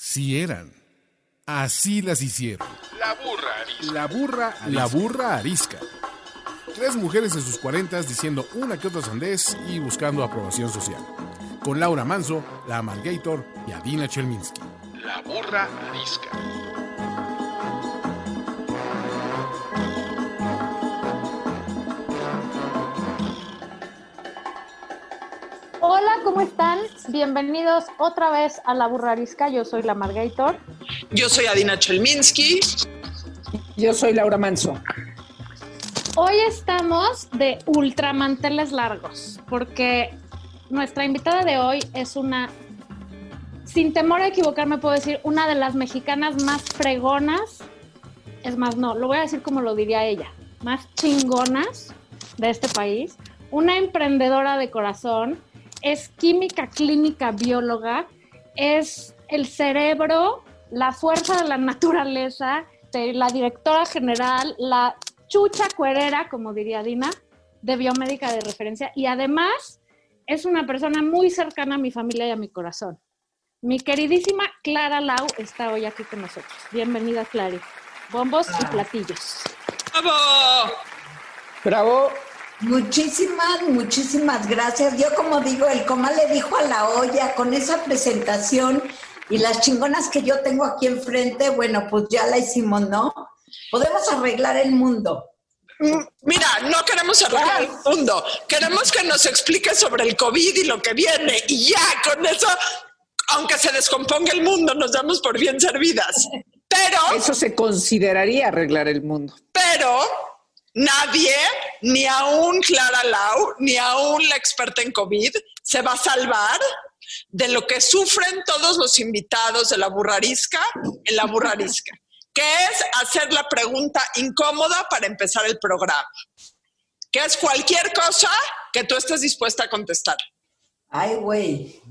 Sí eran. Así las hicieron. La burra arisca. La burra, la burra arisca. Tres mujeres en sus cuarentas diciendo una que otra sandez y buscando aprobación social. Con Laura Manso, la Amalgator y Adina Chelminsky. La burra arisca. Hola, ¿cómo están? Bienvenidos otra vez a La Burrarisca. Yo soy la Margator. Yo soy Adina Chelminsky. Yo soy Laura Manso. Hoy estamos de ultramanteles largos porque nuestra invitada de hoy es una, sin temor a equivocarme, puedo decir, una de las mexicanas más fregonas. Es más, no, lo voy a decir como lo diría ella, más chingonas de este país. Una emprendedora de corazón, es química clínica bióloga, es el cerebro, la fuerza de la naturaleza, de la directora general, la chucha cuerera, como diría Dina, de biomédica de referencia, y además es una persona muy cercana a mi familia y a mi corazón. Mi queridísima Clara Lau está hoy aquí con nosotros. Bienvenida, Clary. Bombos y platillos. ¡Bravo! Bravo. Muchísimas, muchísimas gracias. Yo como digo, el coma le dijo a la olla con esa presentación y las chingonas que yo tengo aquí enfrente, bueno, pues ya la hicimos, ¿no? Podemos arreglar el mundo. Mm, Mira, no queremos arreglar el mundo. Queremos que nos explique sobre el COVID y lo que viene. Y ya, con eso, aunque se descomponga el mundo, nos damos por bien servidas. Pero, Eso se consideraría arreglar el mundo. pero, nadie, ni aún Clara Lau, ni aún la experta en COVID, se va a salvar de lo que sufren todos los invitados de la burrarisca en la burrarisca, que es hacer la pregunta incómoda para empezar el programa, que es cualquier cosa que tú estés dispuesta a contestar. Ay, güey.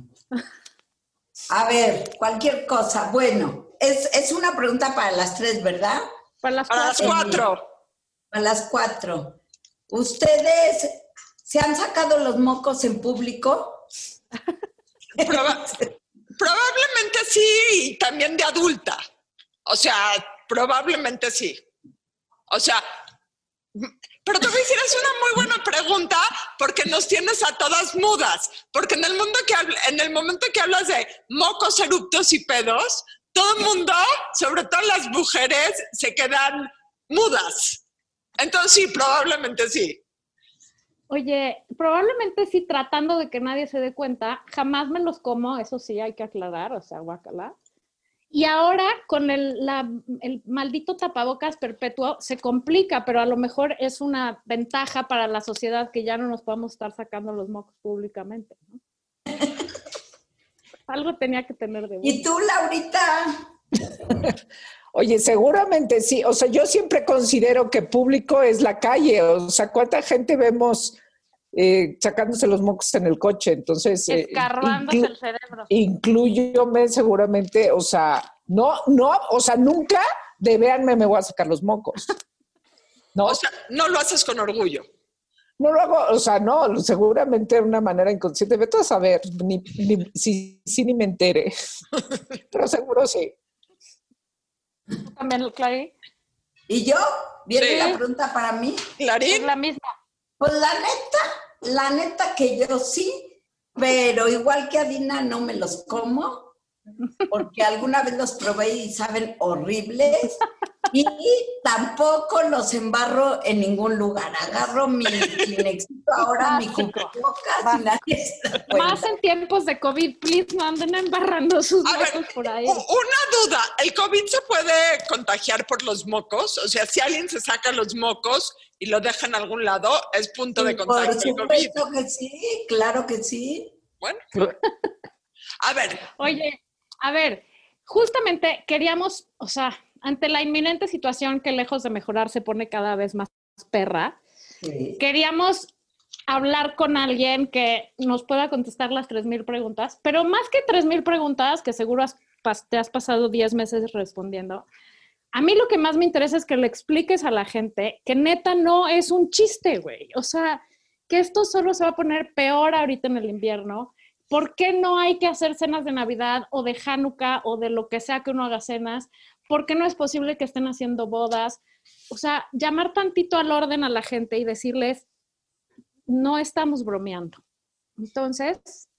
A ver, cualquier cosa. Bueno, es, es una pregunta para las tres, ¿verdad? Para las A las cuatro. Para las cuatro. ¿Ustedes se han sacado los mocos en público? Proba- probablemente sí, y también de adulta. O sea, probablemente sí. O sea, pero te voy a una muy buena pregunta porque nos tienes a todas mudas. Porque en el mundo que en el momento que hablas de mocos, eruptos y pedos, todo el mundo, sobre todo las mujeres, se quedan mudas. Entonces sí, probablemente sí. Oye, probablemente sí, tratando de que nadie se dé cuenta, jamás me los como, eso sí hay que aclarar, o sea, guacala. Y ahora con el, la- el maldito tapabocas perpetuo se complica, pero a lo mejor es una ventaja para la sociedad que ya no nos podamos estar sacando los mocos públicamente. ¿no? Algo tenía que tener de ¿Y bueno. tú, Laurita? Oye, seguramente sí. O sea, yo siempre considero que público es la calle. O sea, ¿cuánta gente vemos eh, sacándose los mocos en el coche? Entonces, eh, Escarbándose inclu- el cerebro. incluyome seguramente, o sea, no, no, o sea, nunca de véanme me voy a sacar los mocos. No, O sea, no lo haces con orgullo. no lo hago, o sea, no, seguramente de una manera inconsciente. Vete a saber, ni, ni, si, si ni me entere. Pero seguro sí. ¿Tú también? ¿Y yo? ¿Viene Sí. la pregunta para mí? Es Clarín, la misma. Pues la neta, la neta que yo sí, pero igual que Adina no me los como, porque alguna vez los probé y saben horribles, y tampoco los embarro en ningún lugar. Agarro mi Kleenexito ahora, mi cubrebocas y nadie se Más en tiempos de COVID, please, no anden embarrando sus A ver, mocos por ahí. una duda, ¿el COVID se puede contagiar por los mocos? O sea, si alguien se saca los mocos y lo deja en algún lado, es punto de Por contagio COVID. supuesto que sí, claro que sí. Bueno, a ver, Oye, a ver, justamente queríamos, o sea, ante la inminente situación que lejos de mejorar se pone cada vez más perra, Sí. queríamos hablar con alguien que nos pueda contestar las 3.000 preguntas, pero más que 3.000 preguntas, que seguro has te has pasado 10 meses respondiendo, a mí lo que más me interesa es que le expliques a la gente que neta no es un chiste, güey. O sea, que esto solo se va a poner peor ahorita en el invierno, ¿Por qué no hay que hacer cenas de Navidad o de Hanukkah o de lo que sea que uno haga cenas? ¿Por qué no es posible que estén haciendo bodas? O sea, llamar tantito al orden a la gente y decirles, no estamos bromeando. Entonces,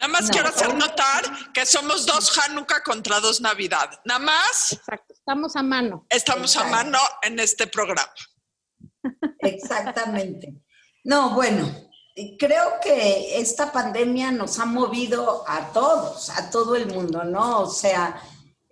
Nada más quiero hacer notar que somos dos Hanukkah contra dos Navidad. Nada más exacto, estamos a mano. estamos a mano en este programa. Exactamente. No, bueno, creo que esta pandemia nos ha movido a todos, a todo el mundo, ¿no? O sea,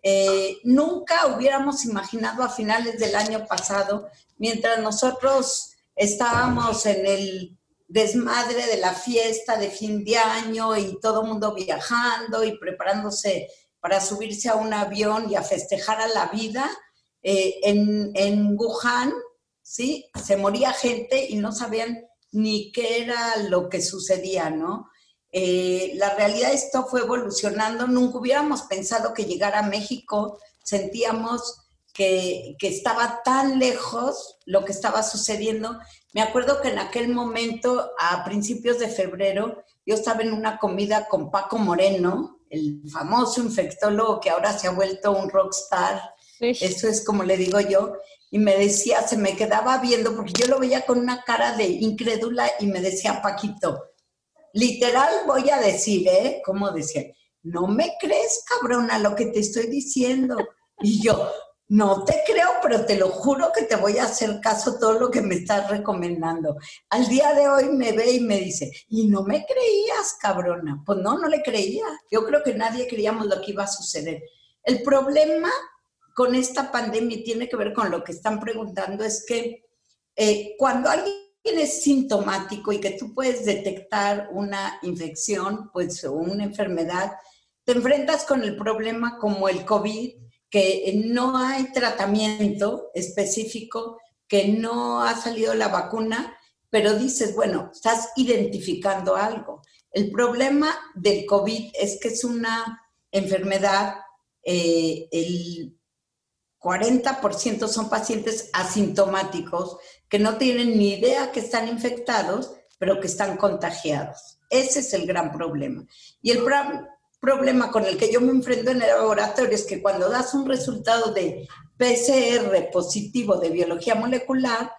eh, nunca hubiéramos imaginado a finales del año pasado, mientras nosotros estábamos en el desmadre de la fiesta de fin de año y todo el mundo viajando y preparándose para subirse a un avión y a festejar a la vida, eh, en, en Wuhan, ¿sí? Se moría gente y no sabían ni qué era lo que sucedía, ¿no? Eh, la realidad esto fue evolucionando, nunca hubiéramos pensado que llegar a México, sentíamos que, que estaba tan lejos lo que estaba sucediendo. Me acuerdo que en aquel momento, a principios de febrero, yo estaba en una comida con Paco Moreno, el famoso infectólogo que ahora se ha vuelto un rockstar, Sí. eso es como le digo yo, y me decía, se me quedaba viendo, porque yo lo veía con una cara de incrédula y me decía, Paquito, literal voy a decir, ¿eh? Como decía, no me crees, cabrona, lo que te estoy diciendo. Y yo, no te creo, pero te lo juro que te voy a hacer caso todo lo que me estás recomendando. Al día de hoy me ve y me dice, y no me creías, cabrona. Pues no, no le creía. Yo creo que nadie creíamos lo que iba a suceder. El problema con esta pandemia y tiene que ver con lo que están preguntando es que eh, cuando alguien es sintomático y que tú puedes detectar una infección, pues o una enfermedad, te enfrentas con el problema como el COVID, que no hay tratamiento específico, que no ha salido la vacuna, pero dices, bueno, estás identificando algo. El problema del COVID es que es una enfermedad, eh, el 40% son pacientes asintomáticos que no tienen ni idea que están infectados, pero que están contagiados. Ese es el gran problema. Y el pro- problema con el que yo me enfrento en el laboratorio es que cuando das un resultado de PCR positivo de biología molecular,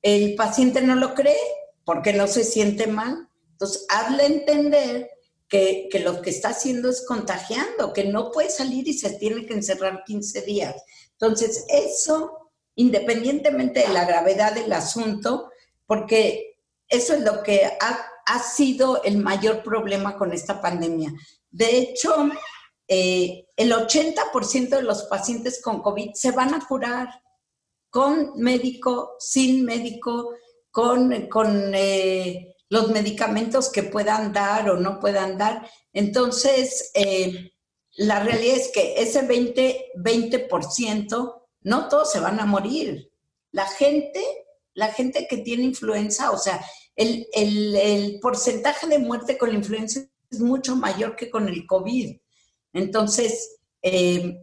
el paciente no lo cree porque no se siente mal. Entonces, hazle entender que, que lo que está haciendo es contagiando, que no puede salir y se tiene que encerrar 15 días. Entonces, eso, independientemente de la gravedad del asunto, porque eso es lo que ha, ha sido el mayor problema con esta pandemia. De hecho, eh, el 80% de los pacientes con COVID se van a curar con médico, sin médico, con, con eh, los medicamentos que puedan dar o no puedan dar. Entonces, eh, la realidad es que ese 20, 20%, no todos se van a morir. La gente, la gente que tiene influenza, o sea, el, el, porcentaje de muerte con la influenza es mucho mayor que con el COVID. Entonces, eh,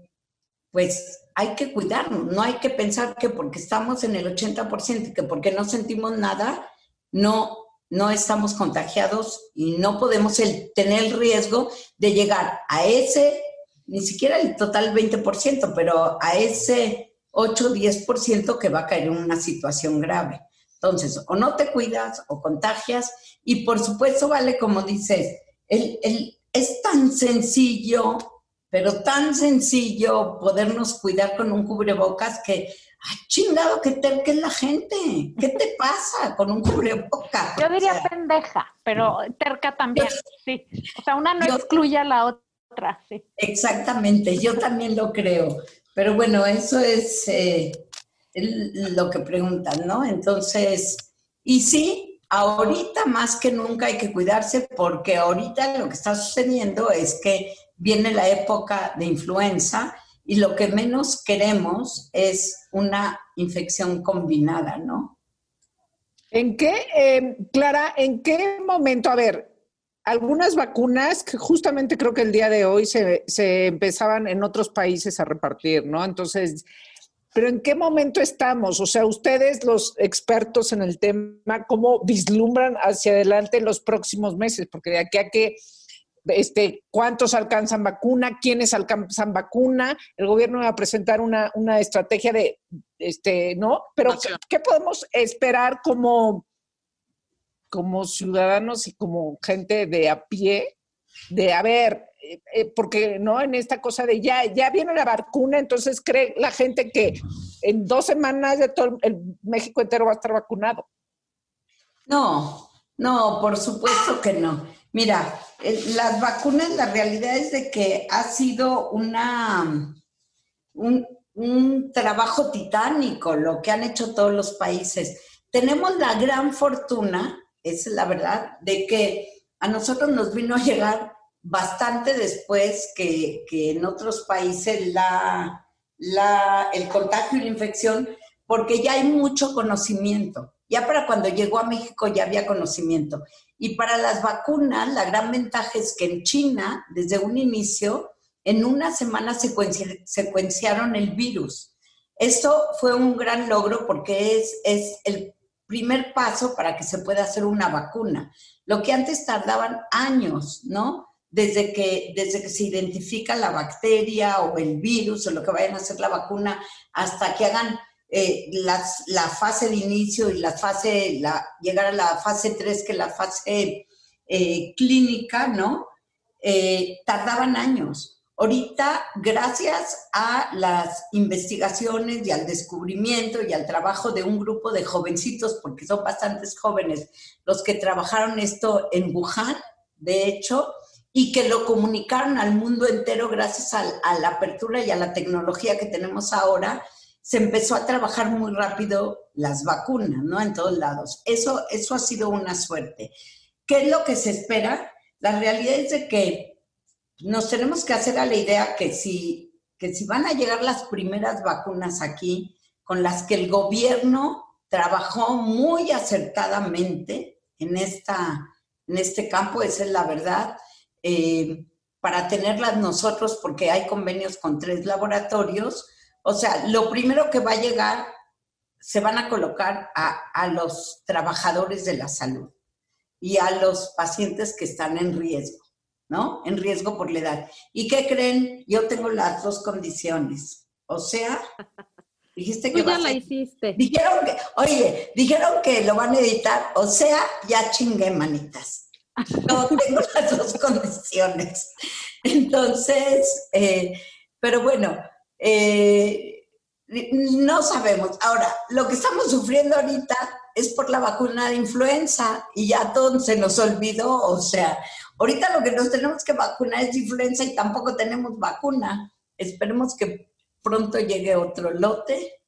pues hay que cuidarnos, no hay que pensar que porque estamos en el 80% y que porque no sentimos nada, no, no estamos contagiados y no podemos tener el riesgo de llegar a ese, ni siquiera el total 20%, pero a ese 8 o 10% que va a caer en una situación grave. Entonces, o no te cuidas o contagias y por supuesto, vale, como dices, el, el- es tan sencillo, pero tan sencillo podernos cuidar con un cubrebocas que, ¡ay, chingado, qué terca es la gente! ¿Qué te pasa con un cubrebocas? Yo diría O sea, pendeja, pero terca también, sí. O sea, una no Yo- excluye a la otra, sí. Exactamente, yo también lo creo. Pero bueno, eso es eh, lo que preguntan, ¿no? Entonces, y sí, ahorita más que nunca hay que cuidarse porque ahorita lo que está sucediendo es que viene la época de influenza y lo que menos queremos es una infección combinada, ¿no? ¿En qué, eh, Clara, en qué momento, a ver, algunas vacunas que justamente creo que el día de hoy se empezaban en otros países a repartir, ¿no? Entonces, pero ¿en qué momento estamos? O sea, ustedes, los expertos en el tema, ¿cómo vislumbran hacia adelante los próximos meses? Porque de aquí a que este, cuántos alcanzan vacuna, quiénes alcanzan vacuna. El gobierno va a presentar una, una estrategia de, este, ¿no? Pero, ¿qué, qué podemos esperar como, como ciudadanos y como gente de a pie? De, a ver, eh, eh, porque no en esta cosa de ya, ya viene la vacuna, entonces cree la gente que en dos semanas de todo el México entero va a estar vacunado. No, no, por supuesto que no. Mira, las vacunas, la realidad es de que ha sido una, un, trabajo titánico lo que han hecho todos los países. Tenemos la gran fortuna, es la verdad, de que a nosotros nos vino a llegar bastante después que, en otros países la, la, el contagio y la infección, porque ya hay mucho conocimiento. Ya para cuando llegó a México ya había conocimiento. Y para las vacunas, la gran ventaja es que en China, desde un inicio, en una semana secuenciaron el virus. Esto fue un gran logro porque es, es el primer paso para que se pueda hacer una vacuna. Lo que antes tardaban años, ¿no? desde que, desde que se identifica la bacteria o el virus o lo que vayan a hacer la vacuna hasta que hagan eh, la fase de inicio y la fase, la, llegar a la fase 3, que la fase eh, clínica, ¿no? Eh, tardaban años. Ahorita, gracias a las investigaciones y al descubrimiento y al trabajo de un grupo de jovencitos, porque son bastantes jóvenes los que trabajaron esto en Wuhan, de hecho, y que lo comunicaron al mundo entero gracias a, la apertura y a la tecnología que tenemos ahora, se empezó a trabajar muy rápido las vacunas, ¿no? En todos lados. Eso, eso ha sido una suerte. ¿Qué es lo que se espera? La realidad es de que nos tenemos que hacer a la idea que si, que si van a llegar las primeras vacunas aquí, con las que el gobierno trabajó muy acertadamente en, esta, en este campo, esa es la verdad, eh, para tenerlas nosotros, porque hay convenios con tres laboratorios. O sea, lo primero que va a llegar, se van a colocar a, a los trabajadores de la salud y a los pacientes que están en riesgo, ¿no? En riesgo por la edad. ¿Y qué creen? Yo tengo las dos condiciones. O sea, dijiste que... ya la hiciste. Dijeron que, oye, dijeron que lo van a editar, o sea, ya chingué, manitas. No tengo las dos condiciones. Entonces, eh, pero bueno, eh, no sabemos. Ahora, lo que estamos sufriendo ahorita es por la vacuna de influenza y ya todo se nos olvidó. O sea, ahorita lo que nos tenemos que vacunar es influenza y tampoco tenemos vacuna. Esperemos que pronto llegue otro lote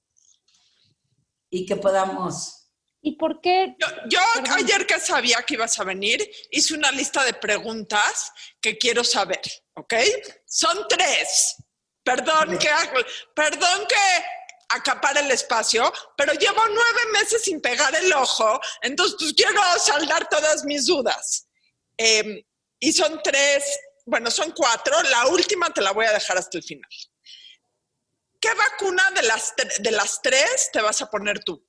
y que podamos ¿Y por qué? Yo, ayer que sabía que ibas a venir, hice una lista de preguntas que quiero saber, ¿ok? Son tres. Perdón que, perdón que acapare el espacio, pero llevo nueve meses sin pegar el ojo, entonces pues, quiero saldar todas mis dudas. Em, y son tres, bueno, son cuatro, la última te la voy a dejar hasta el final. ¿Qué vacuna de las, de las tres te vas a poner tú?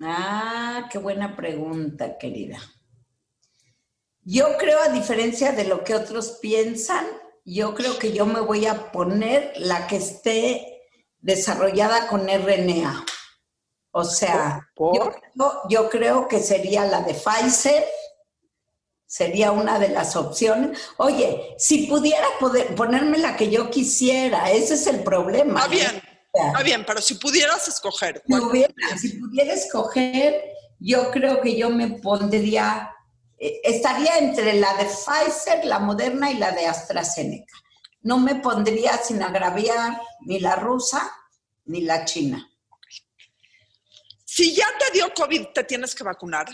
Ah, qué buena pregunta, querida. Yo creo, a diferencia de lo que otros piensan, yo creo que yo me voy a poner la que esté desarrollada con RNA. O sea, yo, creo que sería la de Pfizer, sería una de las opciones. Oye, si pudiera poder ponerme la que yo quisiera, ese es el problema. Está ¿eh? bien, Está bien, pero si pudieras escoger. si pudiera escoger, yo creo que yo me pondría, eh, estaría entre la de Pfizer, la Moderna y la de AstraZeneca. No me pondría sin agraviar ni la rusa ni la china. Si ya te dio COVID, ¿te tienes que vacunar?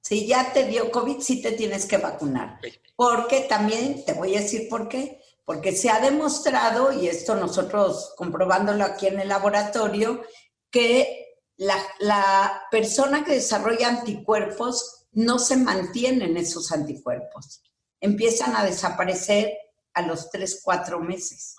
Si ya te dio COVID, sí te tienes que vacunar. Porque también, te voy a decir por qué, porque se ha demostrado, y esto nosotros comprobándolo aquí en el laboratorio, que la, persona que desarrolla anticuerpos no se mantiene en esos anticuerpos. Empiezan a desaparecer a los 3, 4 meses.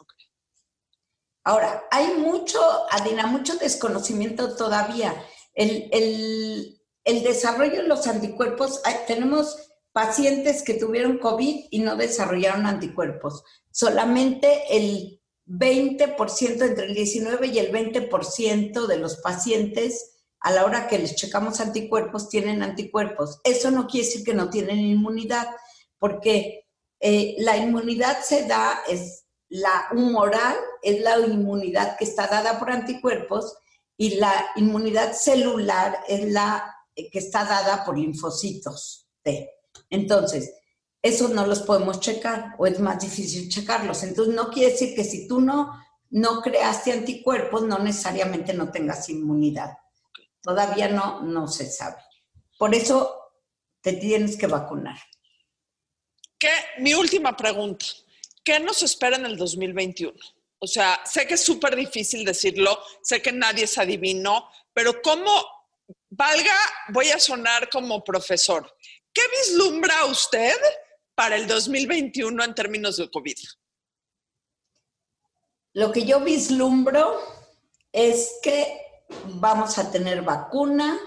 Ahora, hay mucho, Adina, mucho desconocimiento todavía. El, desarrollo de los anticuerpos, tenemos pacientes que tuvieron COVID y no desarrollaron anticuerpos. Solamente el 20%, entre el 19 y el 20% de los pacientes a la hora que les checamos anticuerpos tienen anticuerpos. Eso no quiere decir que no tienen inmunidad, porque eh, la inmunidad se da, es la humoral, es la inmunidad que está dada por anticuerpos y la inmunidad celular es la que está dada por linfocitos T. Entonces, esos no los podemos checar o es más difícil checarlos. Entonces, no quiere decir que si tú no, no creaste anticuerpos, no necesariamente no tengas inmunidad. Todavía no, no se sabe. Por eso te tienes que vacunar. ¿Qué? Mi última pregunta. ¿Qué nos espera en el 2021? O sea, sé que es súper difícil decirlo, sé que nadie es adivino, pero ¿cómo, valga, voy a sonar como profesor? ¿Qué vislumbra usted para el 2021 en términos de COVID? Lo que yo vislumbro es que vamos a tener vacuna.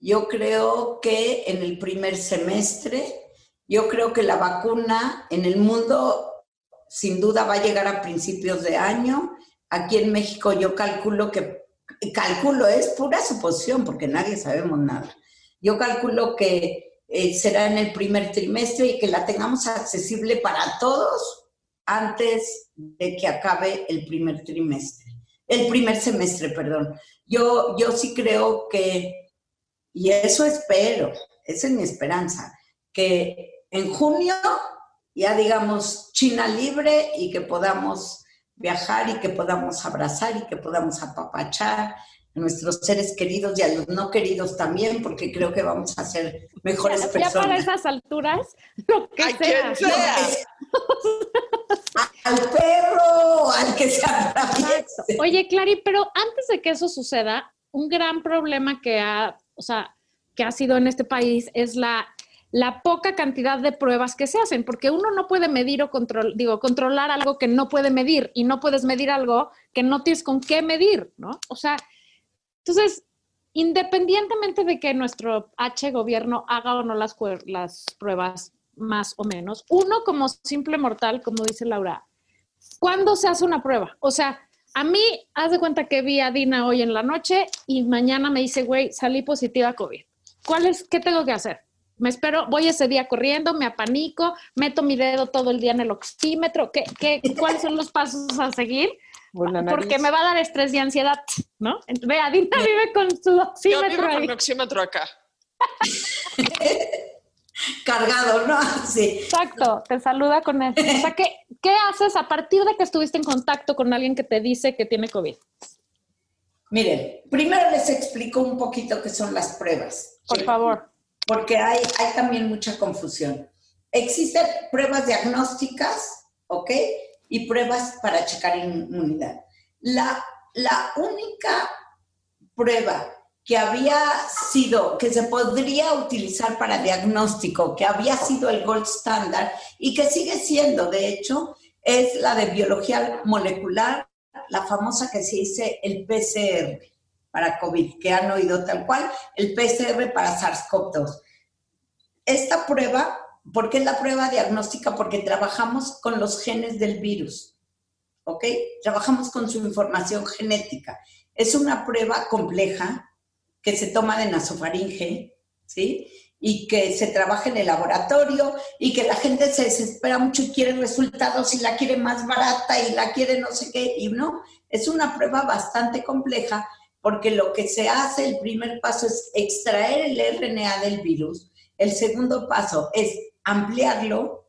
Yo creo que en el primer semestre, yo creo que la vacuna en el mundo sin duda va a llegar a principios de año. Aquí en México yo calculo que, calculo es pura suposición porque nadie sabemos nada. Yo calculo que eh, será en el primer trimestre y que la tengamos accesible para todos antes de que acabe el primer trimestre, el primer semestre, perdón. Yo, yo sí creo que, y eso espero, esa es mi esperanza, que en junio ya digamos China libre y que podamos viajar y que podamos abrazar y que podamos apapachar nuestros seres queridos y a los no queridos también, porque creo que vamos a ser mejores personas. Ya para esas alturas, lo que sea. al perro, al que se atraviese. Oye, Clary, pero antes de que eso suceda, un gran problema que ha, o sea, que ha sido en este país es la la poca cantidad de pruebas que se hacen, porque uno no puede medir o control, digo, controlar algo que no puede medir y no puedes medir algo que no tienes con qué medir, ¿no? O sea, entonces, independientemente de que nuestro H gobierno haga o no las, las pruebas más o menos, uno como simple mortal, como dice Laura, ¿cuándo se hace una prueba? O sea, a mí, haz de cuenta que vi a Dina hoy en la noche y mañana me dice, güey, salí positiva a COVID. ¿Cuál es, qué tengo que hacer? Me espero, voy ese día corriendo, me apanico, meto mi dedo todo el día en el oxímetro. ¿Qué, qué, ¿Cuáles son los pasos a seguir? Porque me va a dar estrés y ansiedad, ¿no? Vea, Dina vive con su oxímetro. Yo vivo con mi oxímetro acá. Cargado, ¿no? Sí. Exacto, te saluda con eso. O sea, ¿qué, ¿qué haces a partir de que estuviste en contacto con alguien que te dice que tiene COVID? Miren, primero les explico un poquito qué son las pruebas. Por favor. Porque hay, hay también mucha confusión. Existen pruebas diagnósticas, ¿ok? y pruebas para checar inmunidad. La, la única prueba que había sido, que se podría utilizar para diagnóstico, que había sido el gold standard y que sigue siendo, de hecho, es la de biología molecular, la famosa que se dice el PCR para COVID, que han oído tal cual, el PCR para SARS-CoV-2. Esta prueba ¿Por qué es la prueba diagnóstica? Porque trabajamos con los genes del virus, ¿ok? Trabajamos con su información genética. Es una prueba compleja que se toma de nasofaringe, ¿sí? Y que se trabaja en el laboratorio y que la gente se desespera mucho y quiere resultados y la quiere más barata y la quiere no sé qué, y no, es una prueba bastante compleja porque lo que se hace, el primer paso es extraer el RNA del virus, el segundo paso es ampliarlo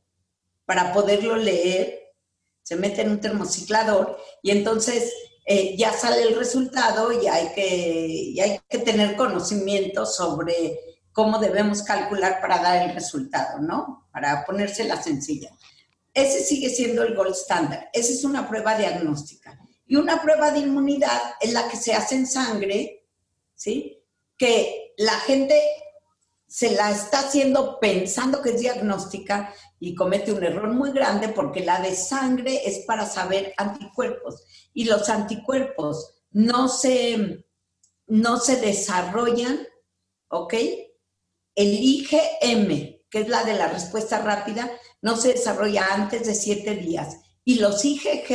para poderlo leer, se mete en un termociclador y entonces eh, ya sale el resultado y hay, que, hay que tener conocimiento sobre cómo debemos calcular para dar el resultado, ¿no? Para ponérsela sencilla. Ese sigue siendo el gold standard. Esa es una prueba diagnóstica. Y una prueba de inmunidad es la que se hace en sangre, ¿sí? Que la gente se la está haciendo pensando que es diagnóstica y comete un error muy grande porque la de sangre es para saber anticuerpos y los anticuerpos no se, no se desarrollan, ¿ok? El IgM que es la de la respuesta rápida, no se desarrolla antes de siete días. Y los IgG,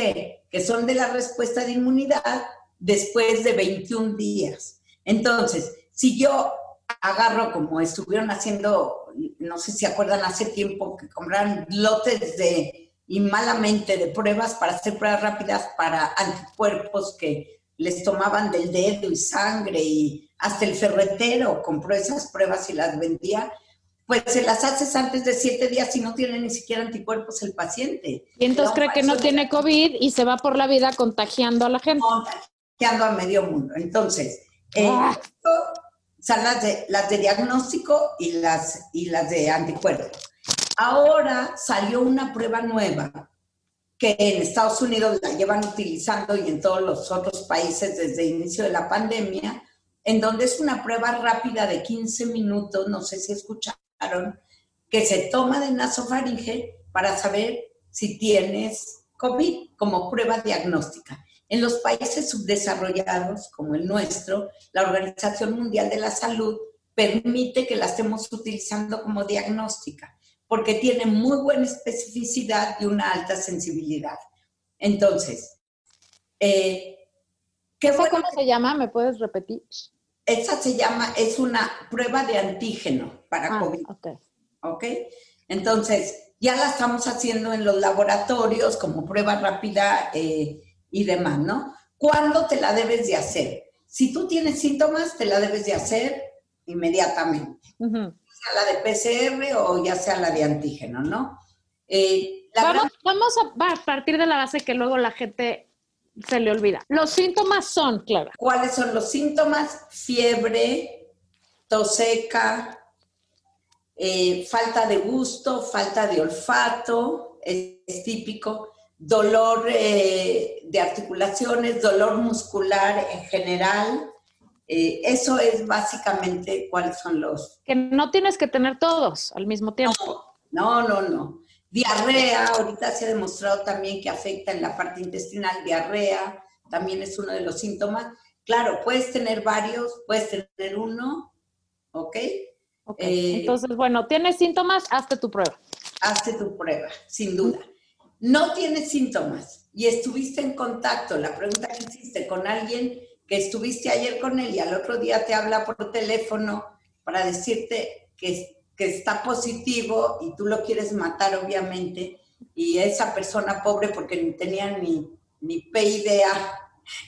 que son de la respuesta de inmunidad, después de 21 días. Entonces, si yo agarro como estuvieron haciendo, no sé si acuerdan hace tiempo que compraron lotes de y malamente de pruebas para hacer pruebas rápidas para anticuerpos que les tomaban del dedo y sangre y hasta el ferretero compró esas pruebas y las vendía, pues se las haces antes de siete días y no tiene ni siquiera anticuerpos el paciente. Y entonces cree que no tiene COVID y se va por la vida contagiando a la gente. Contagiando a medio mundo. Entonces, eh, ah. Son las de, las de diagnóstico y las, y las de anticuerpos. Ahora salió una prueba nueva que en Estados Unidos la llevan utilizando y en todos los otros países desde el inicio de la pandemia, en donde es una prueba rápida de 15 minutos, no sé si escucharon, que se toma de nasofaringe para saber si tienes COVID como prueba diagnóstica. En los países subdesarrollados, como el nuestro, la Organización Mundial de la Salud permite que la estemos utilizando como diagnóstica porque tiene muy buena especificidad y una alta sensibilidad. Entonces, eh, ¿qué fue? ¿Cómo se llama? ¿Me puedes repetir? Esa se llama, es una prueba de antígeno para ah, COVID. Okay. ¿Ok? Entonces, ya la estamos haciendo en los laboratorios como prueba rápida eh, y demás, ¿no? ¿Cuándo te la debes de hacer? Si tú tienes síntomas, te la debes de hacer inmediatamente la de PCR o ya sea la de antígeno, ¿no? Eh, vamos, a, partir de la base que luego la gente se le olvida. Los síntomas son, claro. ¿Cuáles son los síntomas? Fiebre, tos seca, eh, falta de gusto, falta de olfato, es, típico, dolor eh, de articulaciones, dolor muscular en general, eh, eso es básicamente cuáles son los... Que no tienes que tener todos al mismo tiempo. No, no, no. Diarrea, ahorita se ha demostrado también que afecta en la parte intestinal, diarrea, también es uno de los síntomas. Claro, puedes tener varios, puedes tener uno, ¿ok? okay. Entonces, bueno, tienes síntomas, hazte tu prueba. Hazte tu prueba, sin duda. No tienes síntomas y estuviste en contacto, la pregunta que hiciste con alguien que estuviste ayer con él y al otro día te habla por teléfono para decirte que, que está positivo y tú lo quieres matar, obviamente, y esa persona pobre, porque ni tenía ni, ni idea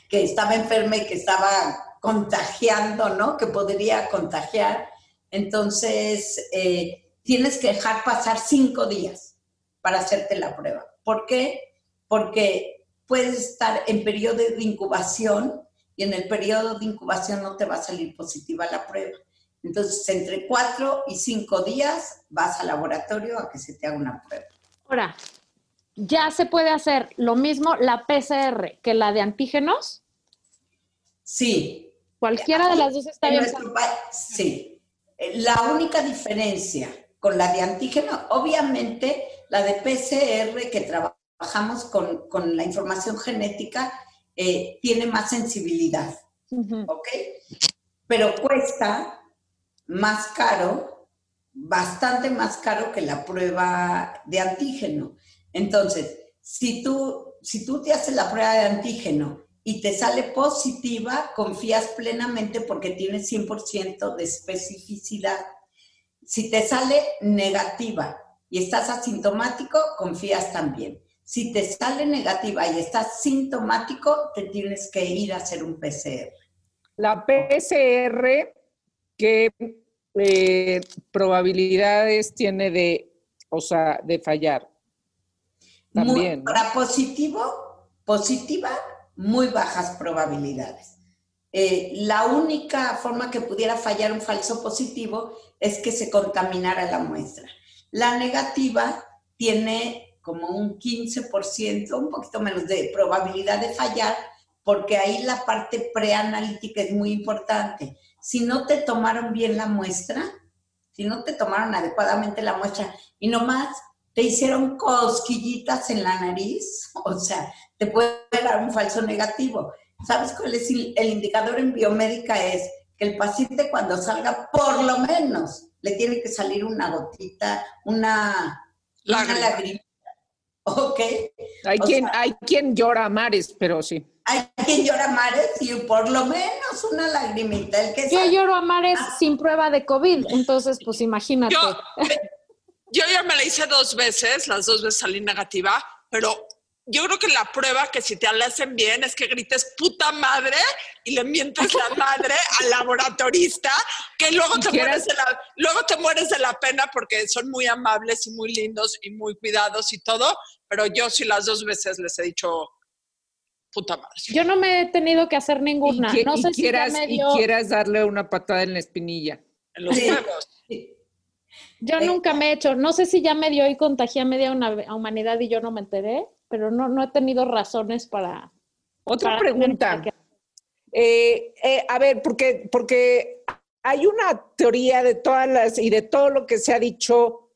que estaba enferma y que estaba contagiando, ¿no? Que podría contagiar. Entonces, eh, tienes que dejar pasar cinco días para hacerte la prueba. ¿Por qué? Porque puedes estar en periodo de incubación y en el periodo de incubación no te va a salir positiva la prueba. Entonces, entre cuatro y cinco días vas al laboratorio a que se te haga una prueba. Ahora, ¿ya se puede hacer lo mismo la PCR que la de antígenos? Sí. ¿Cualquiera de las dos está bien? Sí. La única diferencia con la de antígeno, obviamente, la de PCR que trabajamos con, con la información genética, eh, tiene más sensibilidad, ¿ok? Pero cuesta más caro, bastante más caro que la prueba de antígeno. Entonces, si tú, si tú te haces la prueba de antígeno y te sale positiva, confías plenamente porque tienes 100% de especificidad. Si te sale negativa y estás asintomático, confías también. Si te sale negativa y estás sintomático, te tienes que ir a hacer un PCR. La PCR, ¿qué eh, probabilidades tiene de, o sea, de fallar? También. para positivo, positiva, muy bajas probabilidades. Eh, la única forma que pudiera fallar un falso positivo es que se contaminara la muestra. La negativa tiene como un 15%, un poquito menos de probabilidad de fallar, porque ahí la parte preanalítica es muy importante. Si no te tomaron bien la muestra, si no te tomaron adecuadamente la muestra y nomás te hicieron cosquillitas en la nariz, o sea, te puede dar un falso negativo. ¿Sabes cuál es el indicador en biomédica? Es que el paciente cuando salga por lo menos le tiene que salir una gotita, una, una Lágrima. lagrimita. ¿Ok? Hay O quien, sea- hay quien llora a mares, pero sí. Hay quien llora mares y por lo menos una lagrimita. El que Yo lloro a mares sin prueba de COVID, entonces pues imagínate. Yo, yo ya me la hice dos veces, las dos veces salí negativa, pero yo creo que la prueba que si te la hacen bien es que grites puta madre y le mientes la madre al laboratorista, que luego te, mueres de la, luego te mueres de la pena porque son muy amables y muy lindos y muy cuidados y todo, pero yo sí las dos veces les he dicho puta madre. Yo no me he tenido que hacer ninguna. y, que- no y sé si ya quieras, y quieras darle una patada en la espinilla. En los huevos. Yo nunca me he hecho. No sé si ya me dio y contagié a media una- humanidad y yo no me enteré, pero no, no he tenido razones para. Otra para pregunta. que- Eh, eh, a ver, porque, porque hay una teoría de todas las y de todo lo que se ha dicho,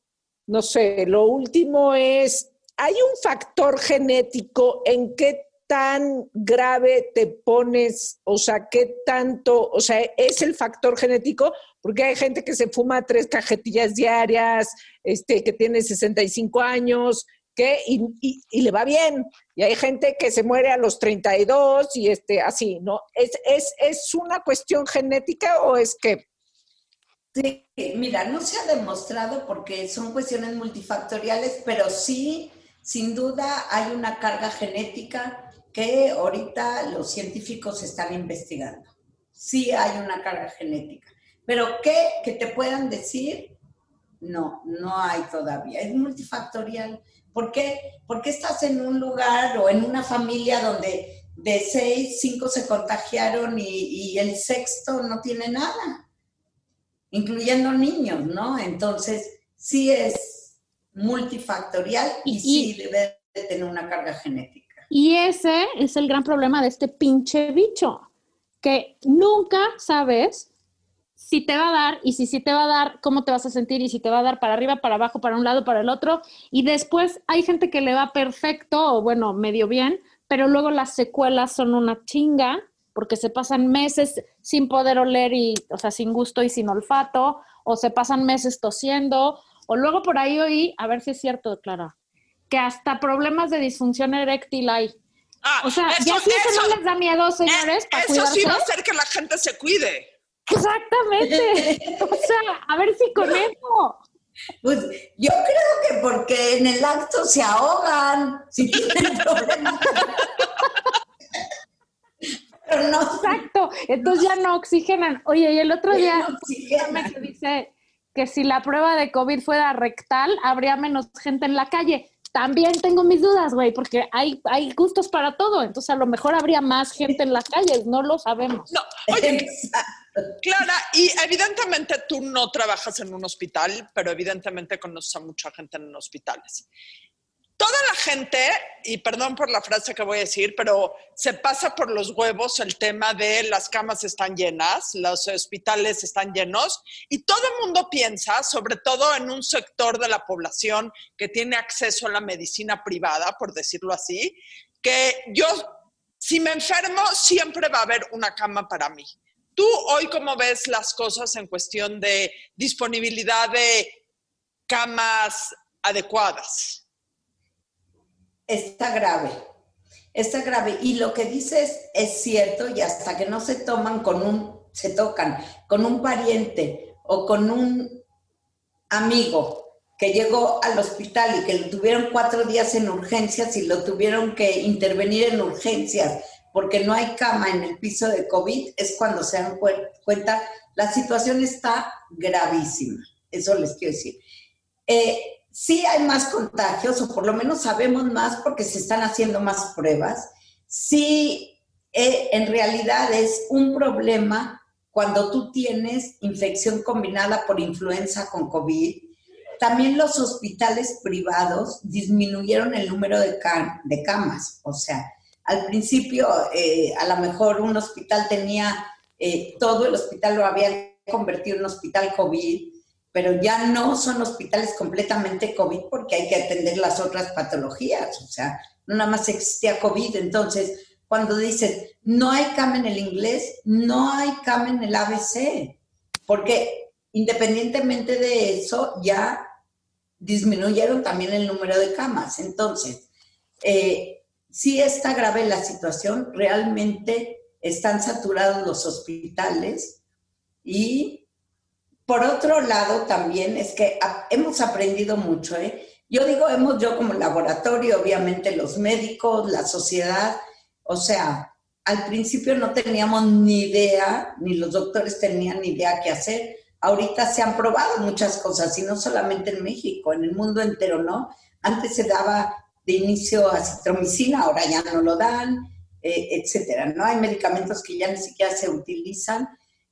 no sé, lo último es, ¿hay un factor genético en qué tan grave te pones? O sea, ¿qué tanto, o sea, es el factor genético? Porque hay gente que se fuma tres cajetillas diarias, este, que tiene 65 años, que, y, y- le va bien. Y hay gente que se muere a los 32 y este, así, ¿no? ¿Es, es, es una cuestión genética o es que Sí, mira, no se ha demostrado porque son cuestiones multifactoriales, pero sí, sin duda, hay una carga genética que ahorita los científicos están investigando. Sí hay una carga genética. Pero ¿qué? Que te puedan decir, no, no hay todavía. Es multifactorial. ¿Por qué? Porque estás en un lugar o en una familia donde de seis, cinco se contagiaron y, y el sexto no tiene nada incluyendo niños, ¿no? Entonces, sí es multifactorial y, Y- sí debe de tener una carga genética. Y ese es el gran problema de este pinche bicho, que nunca sabes si te va a dar y si sí te va a dar, cómo te vas a sentir y si te va a dar para arriba, para abajo, para un lado, para el otro. Y después hay gente que le va perfecto o bueno, medio bien, pero luego las secuelas son una chinga porque se pasan meses sin poder oler y, o sea, sin gusto y sin olfato, o se pasan meses tosiendo, o luego por ahí oí, a ver si es cierto, Clara, que hasta problemas de disfunción eréctil hay. Ah, O sea, eso- ya si eso, eso- no les da miedo, señores, eh, para eso cuidarse. sí va a hacer que la gente se cuide. Exactamente. O sea, a ver si con eso. Pues yo creo que porque en el acto se ahogan, si tienen problemas. Pero no Exacto. Entonces ya no oxigenan. Oye, y el otro día no me dice que si la prueba de COVID fuera rectal, habría menos gente en la calle. También tengo mis dudas, güey, porque hay, hay gustos para todo. Entonces a lo mejor habría más gente en la calle, no lo sabemos. No, oye, Exacto. Clara, y evidentemente tú no trabajas en un hospital, pero evidentemente conoces a mucha gente en hospitales. Toda la gente, y perdón por la frase que voy a decir, pero se pasa por los huevos el tema de las camas están llenas, los hospitales están llenos, y todo el mundo piensa, sobre todo en un sector de la población que tiene acceso a la medicina privada, por decirlo así, que yo, si me enfermo, siempre va a haber una cama para mí. ¿Tú hoy cómo ves las cosas en cuestión de disponibilidad de camas adecuadas? Está grave. Está grave. Y lo que dices es cierto, y hasta que no se toman con un, se tocan con un pariente o con un amigo que llegó al hospital y que lo tuvieron cuatro días en urgencias y lo tuvieron que intervenir en urgencias porque no hay cama en el piso de COVID, es cuando se dan cu- cuenta, la situación está gravísima. Eso les quiero decir. Eh, sí hay más contagios, o por lo menos sabemos más porque se están haciendo más pruebas. Sí, eh, en realidad es un problema cuando tú tienes infección combinada por influenza con COVID. También los hospitales privados disminuyeron el número de, ca- de camas. O sea, al principio eh, a lo mejor un hospital tenía, eh, todo el hospital lo había convertido en hospital COVID, pero ya no son hospitales completamente COVID porque hay que atender las otras patologías. O sea, no nada más existía COVID. Entonces, cuando dices, no hay cama en el inglés, no hay cama en el ABC, porque independientemente de eso, ya disminuyeron también el número de camas. Entonces, eh, si está grave la situación, realmente están saturados los hospitales y por otro lado también es que hemos aprendido mucho, ¿eh? Yo digo hemos yo como laboratorio, obviamente los médicos, la sociedad, o sea, al principio no teníamos ni idea, ni los doctores tenían ni idea qué hacer. Ahorita se han probado muchas cosas, y no solamente en México, en el mundo entero, ¿no? Antes se daba de inicio acitromicina, ahora ya no lo dan, eh, etcétera, ¿no? Hay medicamentos que ya ni siquiera se utilizan.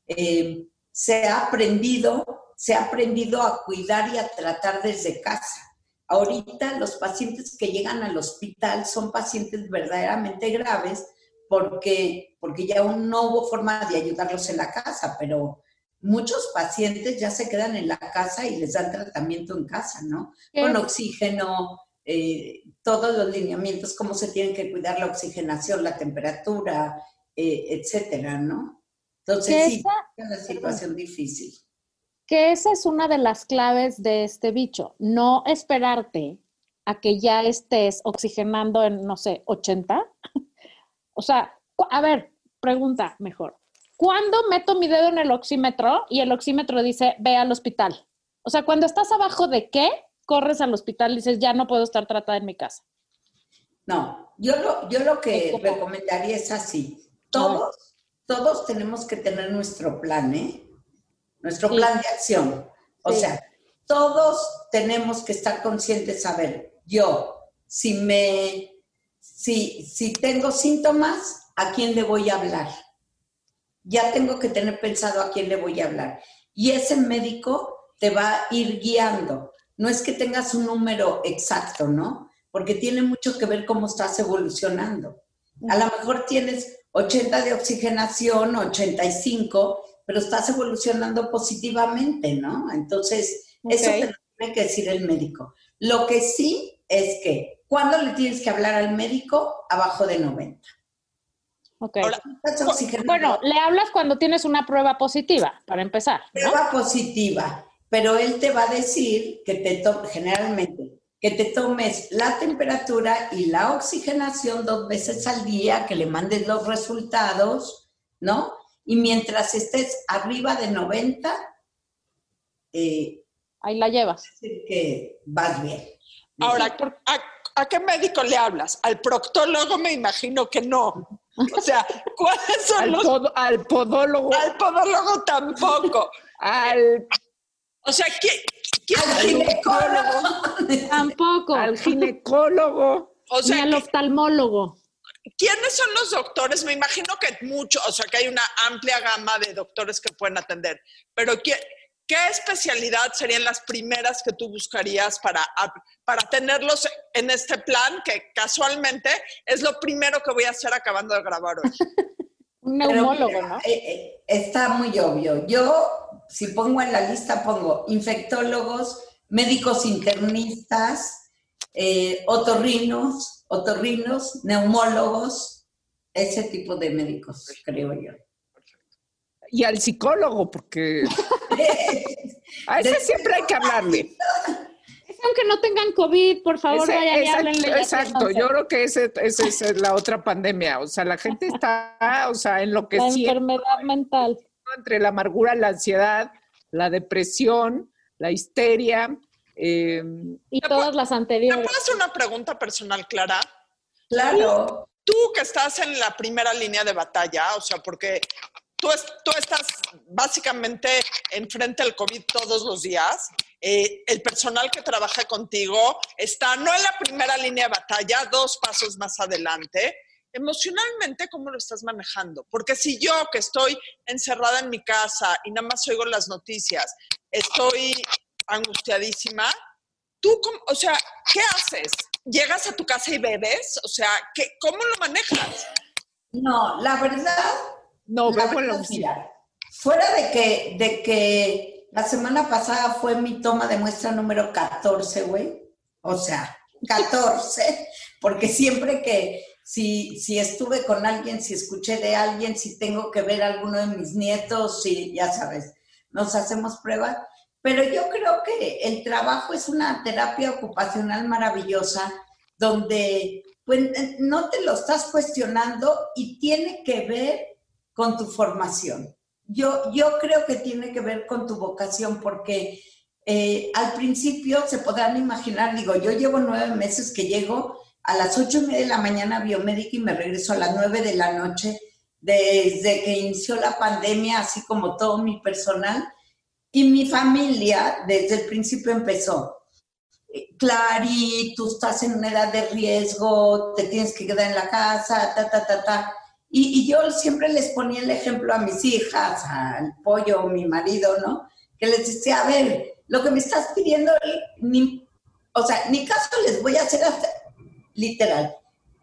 Eh, se ha aprendido, se ha aprendido a cuidar y a tratar desde casa. Ahorita los pacientes que llegan al hospital son pacientes verdaderamente graves porque, porque ya no hubo forma de ayudarlos en la casa, pero muchos pacientes ya se quedan en la casa y les dan tratamiento en casa, ¿no? Con oxígeno, eh, todos los lineamientos, cómo se tienen que cuidar la oxigenación, la temperatura, eh, etcétera, ¿no? Entonces, sí, es una situación difícil. Que esa es una de las claves de este bicho, no esperarte a que ya estés oxigenando en, no sé, 80 o sea, a ver, pregunta mejor. ¿Cuándo meto mi dedo en el oxímetro y el oxímetro dice, ve al hospital? O sea, cuando estás abajo de qué, corres al hospital y dices, ya no puedo estar tratada en mi casa. No, yo lo, yo lo que recomendaría es así. Todos, todos tenemos que tener nuestro plan, ¿eh? Nuestro plan de acción. O sea, todos tenemos que estar conscientes, a ver, yo, si me si, si tengo síntomas, ¿a quién le voy a hablar? Ya tengo que tener pensado a quién le voy a hablar. Y ese médico te va a ir guiando. No es que tengas un número exacto, ¿no? Porque tiene mucho que ver cómo estás evolucionando. A lo mejor tienes 80 de oxigenación, 85, pero estás evolucionando positivamente, ¿no? Entonces, eso te lo tiene que decir el médico. Lo que sí es que ¿Cuándo le tienes que hablar al médico? Abajo de 90. Ok. bueno, le hablas cuando tienes una prueba positiva, para empezar. Prueba positiva, pero él te va a decir que te generalmente, que te tomes la temperatura y la oxigenación dos veces al día, que le mandes los resultados, ¿no? Y mientras estés arriba de 90, eh, ahí la llevas. Que vas bien. Ahora, ¿a qué médico le hablas? ¿Al proctólogo? Me imagino que no. O sea, ¿cuáles son al los...? al podólogo. Al podólogo tampoco. al... O sea, ¿quién? Al ginecólogo. tampoco. Al ginecólogo. O sea, Ni al oftalmólogo. ¿Quiénes son los doctores? Me imagino que mucho, o sea, que hay una amplia gama de doctores que pueden atender, pero ¿quién, ¿Qué especialidad serían las primeras que tú buscarías para, para tenerlos en este plan que casualmente es lo primero que voy a hacer acabando de grabar hoy? Un neumólogo, ¿no? Eh, eh, está muy obvio. Yo, si pongo en la lista, pongo infectólogos, médicos internistas, eh, otorrinos, otorrinos, neumólogos, ese tipo de médicos, creo yo y al psicólogo, porque a ese siempre hay que hablarle. Aunque no tengan COVID, por favor, vayan exacto, y Exacto, yo creo que esa es la otra pandemia. O sea, la gente está, o sea, en lo que La enfermedad mental. Entre la amargura, la ansiedad, la depresión, la histeria. Eh, y todas las anteriores. ¿Me puedo hacer una pregunta personal, Clara? Claro. Tú que estás en la primera línea de batalla, o sea, porque tú, estás básicamente enfrente al COVID todos los días. Eh, el personal que trabaja contigo está no en la primera línea de batalla, dos pasos más adelante. Emocionalmente, ¿cómo lo estás manejando? Porque si yo que estoy encerrada en mi casa y nada más oigo las noticias, estoy angustiadísima, tú, o sea, ¿qué haces? ¿Llegas a tu casa y bebes? O sea, ¿qué, ¿cómo lo manejas? No, la verdad, no, veo Fuera de que, de que la semana pasada fue mi toma de muestra número 14, güey. O sea, 14, porque siempre que si, si estuve con alguien, si escuché de alguien, si tengo que ver a alguno de mis nietos, si ya sabes. nos hacemos pruebas, pero yo creo que el trabajo es una terapia ocupacional maravillosa donde pues, no te lo estás cuestionando y tiene que ver con tu formación. Yo, yo creo que tiene que ver con tu vocación porque eh, al principio se podrán imaginar, digo, yo llevo nueve meses que llego a las ocho y media de la mañana biomédica y me regreso a las nueve de la noche desde que inició la pandemia, así como todo mi personal. Y mi familia desde el principio empezó. Clary, tú estás en una edad de riesgo, te tienes que quedar en la casa, ta, ta, ta, ta. Y, y yo siempre les ponía el ejemplo a mis hijas, al pollo, mi marido, ¿no? Que les decía, a ver, lo que me estás pidiendo, ni, o sea, ni caso les voy a hacer hasta, literal.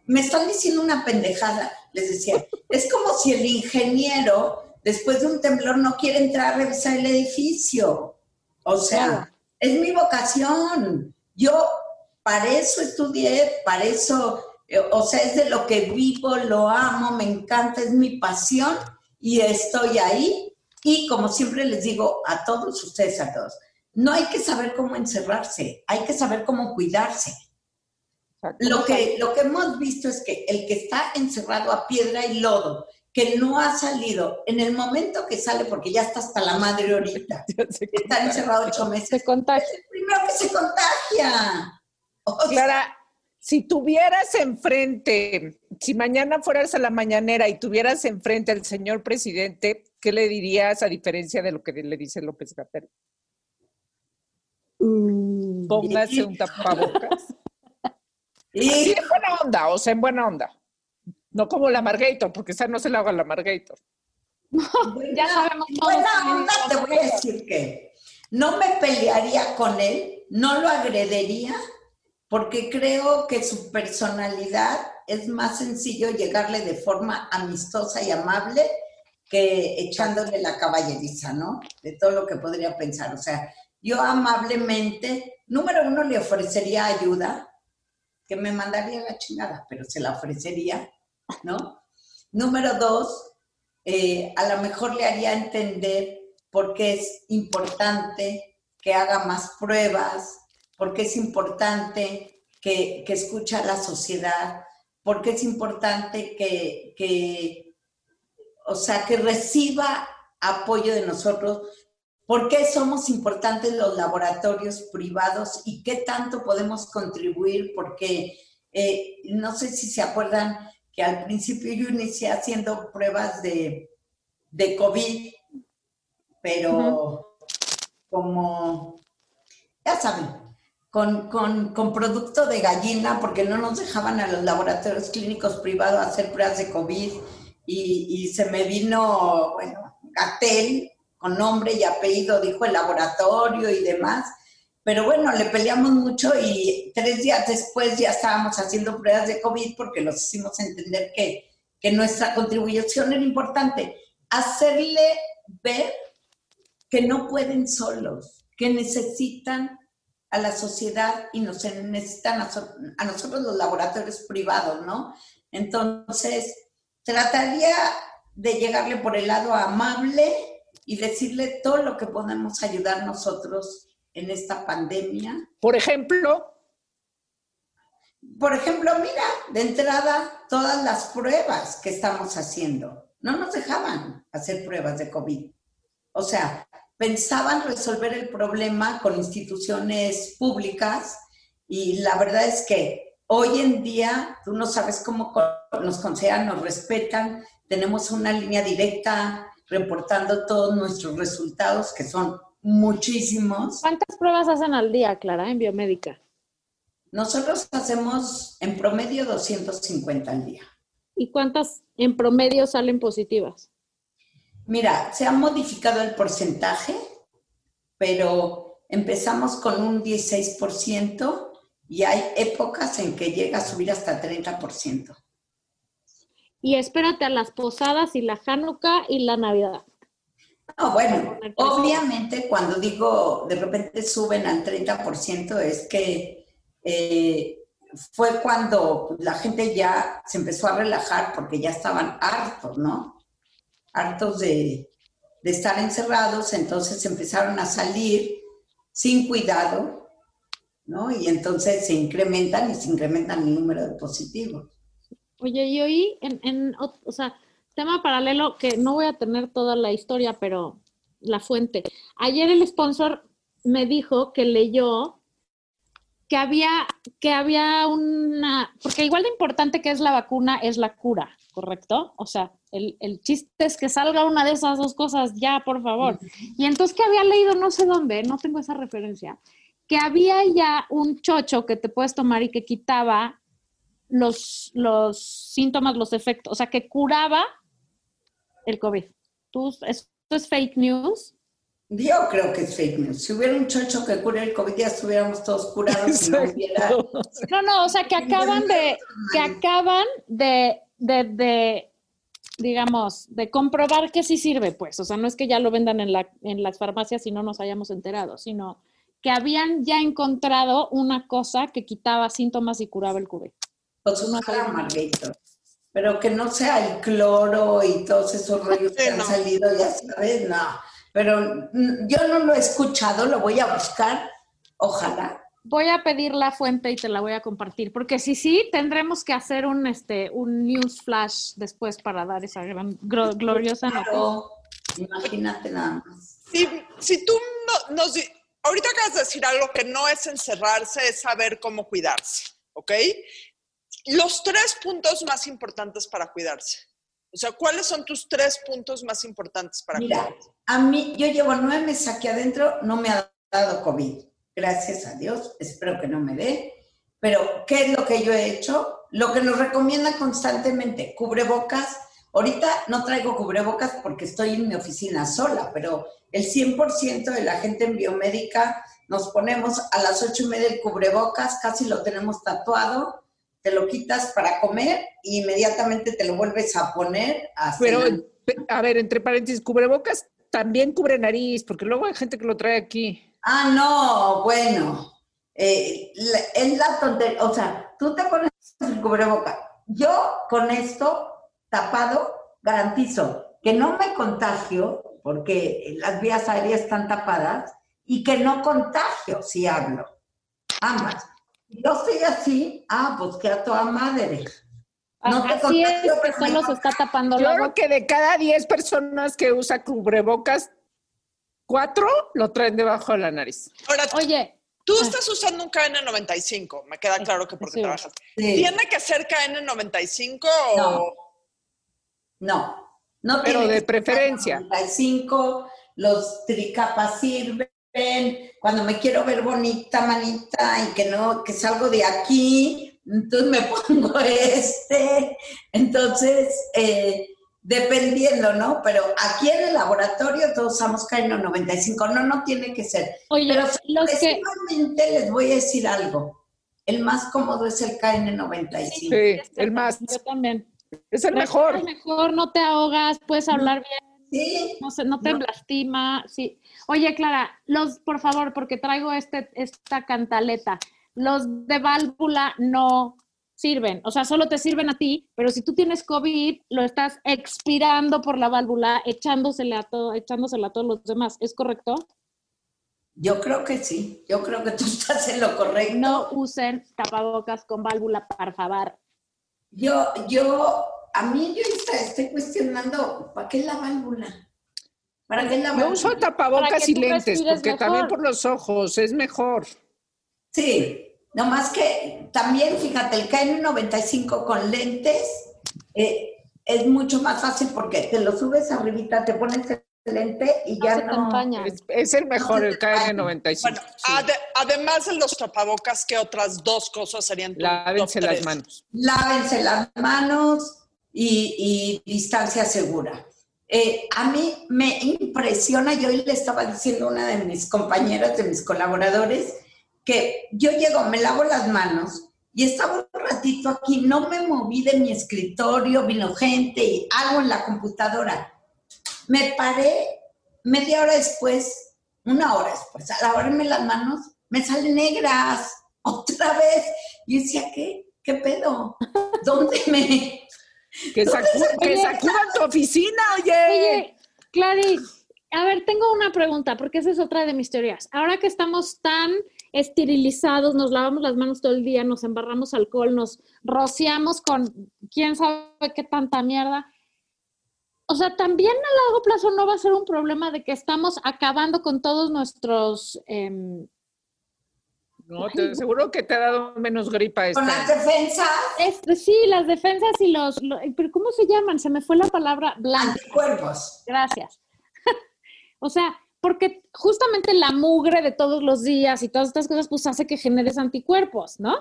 Me están diciendo una pendejada, les decía. Es como si el ingeniero, después de un temblor, no quiere entrar a revisar el edificio. O sea, es mi vocación. Yo para eso estudié, para eso, eh, o sea, es de lo que vivo, lo amo, me encanta, es mi pasión y estoy ahí. Y como siempre les digo a todos ustedes, a todos, no hay que saber cómo encerrarse, hay que saber cómo cuidarse. Lo que, lo que hemos visto es que el que está encerrado a piedra y lodo, que no ha salido, en el momento que sale, porque ya está hasta la madre ahorita, está encerrado ocho meses, se contagia. es el primero que se contagia. Clara, si tuvieras enfrente, si mañana fueras a la mañanera y tuvieras enfrente al señor presidente, ¿qué le dirías a diferencia de lo que le dice López Gatell? Mm. Póngase un tapabocas. Y en buena onda, o sea, en buena onda. No como la Margator, porque esa no se la haga la Margator. ya sabemos todos. Buena onda, te voy a decir que no me pelearía con él, no lo agredería, porque creo que su personalidad es más sencillo llegarle de forma amistosa y amable que echándole la caballeriza, ¿no? De todo lo que podría pensar. O sea, yo amablemente, número uno, le ofrecería ayuda, que me mandaría la chingada, pero se la ofrecería, ¿no? Número dos, eh, a lo mejor le haría entender por qué es importante que haga más pruebas, por qué es importante que, que escucha a la sociedad, por qué es importante que, que, o sea, que reciba apoyo de nosotros, ¿Por qué somos importantes los laboratorios privados y qué tanto podemos contribuir? Porque eh, no sé si se acuerdan que al principio yo inicié haciendo pruebas de, de COVID, pero como, ya saben, con, con, con, producto de gallina, porque no nos dejaban a los laboratorios clínicos privados hacer pruebas de COVID y, y se me vino, bueno, Gatel con nombre y apellido, dijo el laboratorio y demás. Pero bueno, le peleamos mucho y tres días después ya estábamos haciendo pruebas de COVID porque los hicimos entender que, que nuestra contribución era importante. Hacerle ver que no pueden solos, que necesitan a la sociedad y nos necesitan a, a nosotros los laboratorios privados, ¿no? Entonces, trataría de llegarle por el lado amable, y decirle todo lo que podemos ayudar nosotros en esta pandemia. Por ejemplo. Por ejemplo, mira, de entrada, todas las pruebas que estamos haciendo. No nos dejaban hacer pruebas de COVID. O sea, pensaban resolver el problema con instituciones públicas y la verdad es que hoy en día tú no sabes cómo nos consideran, nos respetan, tenemos una línea directa, reportando todos nuestros resultados, que son muchísimos. ¿Cuántas pruebas hacen al día, Clara, en biomédica? Nosotros hacemos en promedio 250 al día. ¿Y cuántas en promedio salen positivas? Mira, se ha modificado el porcentaje, pero empezamos con un 16% y hay épocas en que llega a subir hasta 30% y espérate a las posadas y la Hanukkah y la Navidad. No, bueno, obviamente cuando digo de repente suben al 30% es que eh, fue cuando la gente ya se empezó a relajar porque ya estaban hartos, ¿no? Hartos de, de estar encerrados, entonces empezaron a salir sin cuidado, ¿no? Y entonces se incrementan y se incrementan el número de positivos. Oye, y hoy, en, en, o sea, tema paralelo que no voy a tener toda la historia, pero la fuente. Ayer el sponsor me dijo que leyó que había, que había una, porque igual de importante que es la vacuna es la cura, ¿correcto? O sea, el, el, chiste es que salga una de esas dos cosas ya, por favor. Y entonces que había leído no sé dónde, no tengo esa referencia, que había ya un chocho que te puedes tomar y que quitaba los, los síntomas, los efectos, o sea, que curaba el COVID. ¿Tú, ¿Esto es fake news? Yo creo que es fake news. Si hubiera un chocho que cure el COVID, ya estuviéramos todos curados. no, hubiera... no, no, o sea, que acaban de, que acaban de, de, de, digamos, de comprobar que sí sirve, pues. O sea, no es que ya lo vendan en, la, en las farmacias y no nos hayamos enterado, sino que habían ya encontrado una cosa que quitaba síntomas y curaba el COVID. Pues una Margarito. Pero que no sea el cloro y todos esos rollos que han salido, ya sabes, no pero yo no lo he escuchado, lo voy a buscar, ojalá. Voy a pedir la fuente y te la voy a compartir, porque si sí, tendremos que hacer un, este, un news flash después para dar esa gran, gloriosa claro. Imagínate nada más. Si, si tú no, nos... Ahorita acabas de decir algo que no es encerrarse, es saber cómo cuidarse, ¿ok? Los tres puntos más importantes para cuidarse. O sea, ¿cuáles son tus tres puntos más importantes para Mira, a mí, yo llevo nueve meses aquí adentro, no me ha dado COVID. Gracias a Dios, espero que no me dé. Pero, ¿qué es lo que yo he hecho? Lo que nos recomiendan constantemente, cubrebocas. Ahorita no traigo cubrebocas porque estoy en mi oficina sola, pero el 100% de la gente en biomédica nos ponemos a las ocho y media el cubrebocas, casi lo tenemos tatuado te lo quitas para comer e inmediatamente te lo vuelves a poner. A Pero, a ver, entre paréntesis, cubrebocas también cubre nariz, porque luego hay gente que lo trae aquí. Ah, no, bueno. Eh, es la tontería. O sea, tú te pones el cubrebocas. Yo con esto tapado garantizo que no me contagio, porque las vías aéreas están tapadas, y que no contagio si hablo. Ambas yo estoy así, ah, pues que a toda madre. No así es que solo se está tapando Yo creo que de cada 10 personas que usa cubrebocas, cuatro lo traen debajo de la nariz. Ahora, Oye, tú ah. estás usando un KN95, me queda claro que porque trabajas. ¿Tiene que ser KN95 o...? No, no, no Pero de preferencia. 95, los tricapas sirven, cuando me quiero ver bonita, manita, y que no, que salgo de aquí, entonces me pongo este. Entonces, eh, dependiendo, ¿no? Pero aquí en el laboratorio todos usamos KN95. No, no tiene que ser. Oye, Pero los que... les voy a decir algo. El más cómodo es el KN95. Sí, el más. Yo también. Es el mejor. Es mejor, no te ahogas, puedes hablar bien. Sí. No, se, no te lastima. Sí. Oye, Clara, los, por favor, porque traigo este, esta cantaleta. Los de válvula no sirven, o sea, solo te sirven a ti, pero si tú tienes COVID, lo estás expirando por la válvula, echándosela a, todo, echándosela a todos los demás. ¿Es correcto? Yo creo que sí, yo creo que tú estás en lo correcto. No usen tapabocas con válvula, por favor. Yo, yo, a mí yo estoy cuestionando, ¿para qué la válvula? ¿Para qué la No uso tapabocas y lentes, porque también por los ojos es mejor. Sí, nomás que también, fíjate, el KN95 con lentes eh, es mucho más fácil porque te lo subes arribita, te pones el lente y ya no... Es, el mejor, el KN95. Bueno, además de los tapabocas, ¿qué otras dos cosas serían Lávense las manos. Lávense las manos y distancia segura. Eh, a mí me impresiona, yo le estaba diciendo a una de mis compañeras, de mis colaboradores, que yo llego, me lavo las manos y estaba un ratito aquí, no me moví de mi escritorio, vino gente y algo en la computadora. Me paré media hora después, una hora después, a lavarme las manos, me salen negras otra vez. Y decía, ¿qué? ¿Qué pedo? ¿Dónde me, que, sacudan tu oficina, oye. Oye, Clary, A ver, tengo una pregunta, porque esa es otra de mis teorías. Ahora que estamos tan esterilizados, nos lavamos las manos todo el día, nos embarramos alcohol, nos rociamos con quién sabe qué tanta mierda. O sea, también a largo plazo no va a ser un problema de que estamos acabando con todos nuestros... em, No, te aseguro que te ha dado menos gripa esta. Con las defensas, este, sí, las defensas y los, lo- pero ¿cómo se llaman? Se me fue la palabra blanca. anticuerpos. Gracias. o sea, porque justamente la mugre de todos los días y todas estas cosas, pues hace que generes anticuerpos, ¿no?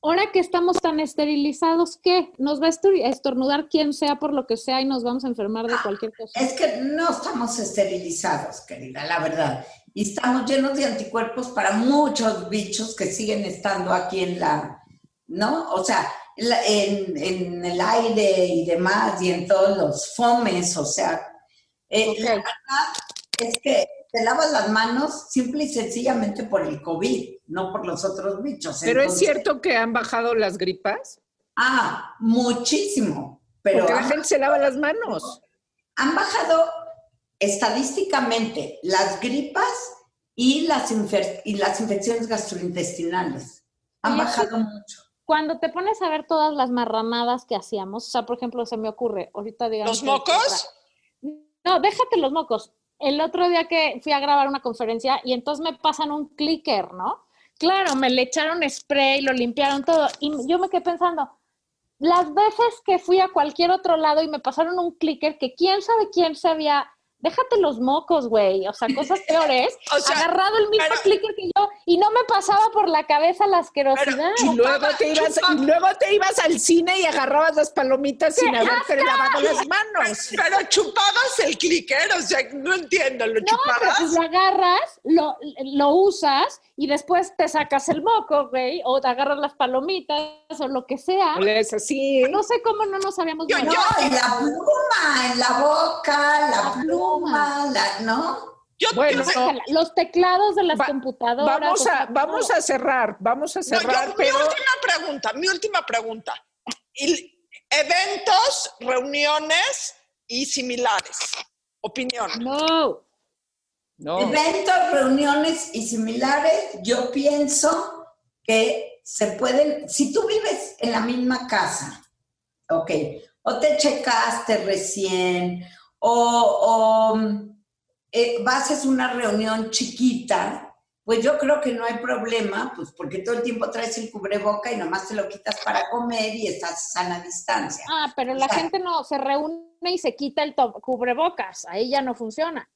Ahora que estamos tan esterilizados, ¿qué? Nos va a estor- a estornudar quien sea por lo que sea y nos vamos a enfermar de cualquier cosa. Es que no estamos esterilizados, querida, la verdad. Y estamos llenos de anticuerpos para muchos bichos que siguen estando aquí en la, ¿no? O sea, en, en el aire y demás, y en todos los fomes, o sea, eh, Ok. la verdad es que te lavas las manos simple y sencillamente por el COVID, no por los otros bichos. Pero es Entonces- cierto que han bajado las gripas, Ah, muchísimo. Pero porque la gente se lava las manos. han bajado estadísticamente las gripas y las, infer- y las infecciones gastrointestinales. Han bajado mucho. Cuando te pones a ver todas las marranadas que hacíamos, o sea, por ejemplo, se me ocurre, ahorita digamos... ¿Los mocos? No, déjate los mocos. El otro día que fui a grabar una conferencia y entonces me pasan un clicker, ¿no? Claro, me le echaron spray, lo limpiaron todo. Y yo me quedé pensando, las veces que fui a cualquier otro lado y me pasaron un clicker que quién sabe quién se había, déjate los mocos, güey, o sea, cosas peores, O sea, agarrado el mismo pero- clicker que yo y no me pasaba por la cabeza la asquerosidad. Y luego, te ibas, y luego te ibas al cine y agarrabas las palomitas sin haberte lavado las manos. Pero chupabas el clicker, o sea, no entiendo, ¿lo No, pero chupabas? pues lo agarras, lo, lo usas y después te sacas el moco, güey, o te agarras las palomitas o lo que sea. Es así. No sé cómo no nos habíamos Yo- en la pluma, en la boca, la, La pluma. pluma, la, ¿no? Yo, Bueno, yo-. Los teclados de las Va- computadoras. Vamos a, vamos a cerrar, vamos a no, yo- cerrar, mi última pregunta, mi última pregunta. Eventos, reuniones y similares. Opinión. No. No. Eventos, reuniones y similares, yo pienso que se pueden, si tú vives en la misma casa, ok, o te checaste recién, o, o, eh, vas a una reunión chiquita, pues yo creo que no hay problema, pues porque todo el tiempo traes el cubreboca y nomás te lo quitas para comer y estás a sana distancia. Ah, pero la O sea- gente no se reúne y se quita el cubrebocas. Ahí ya no funciona.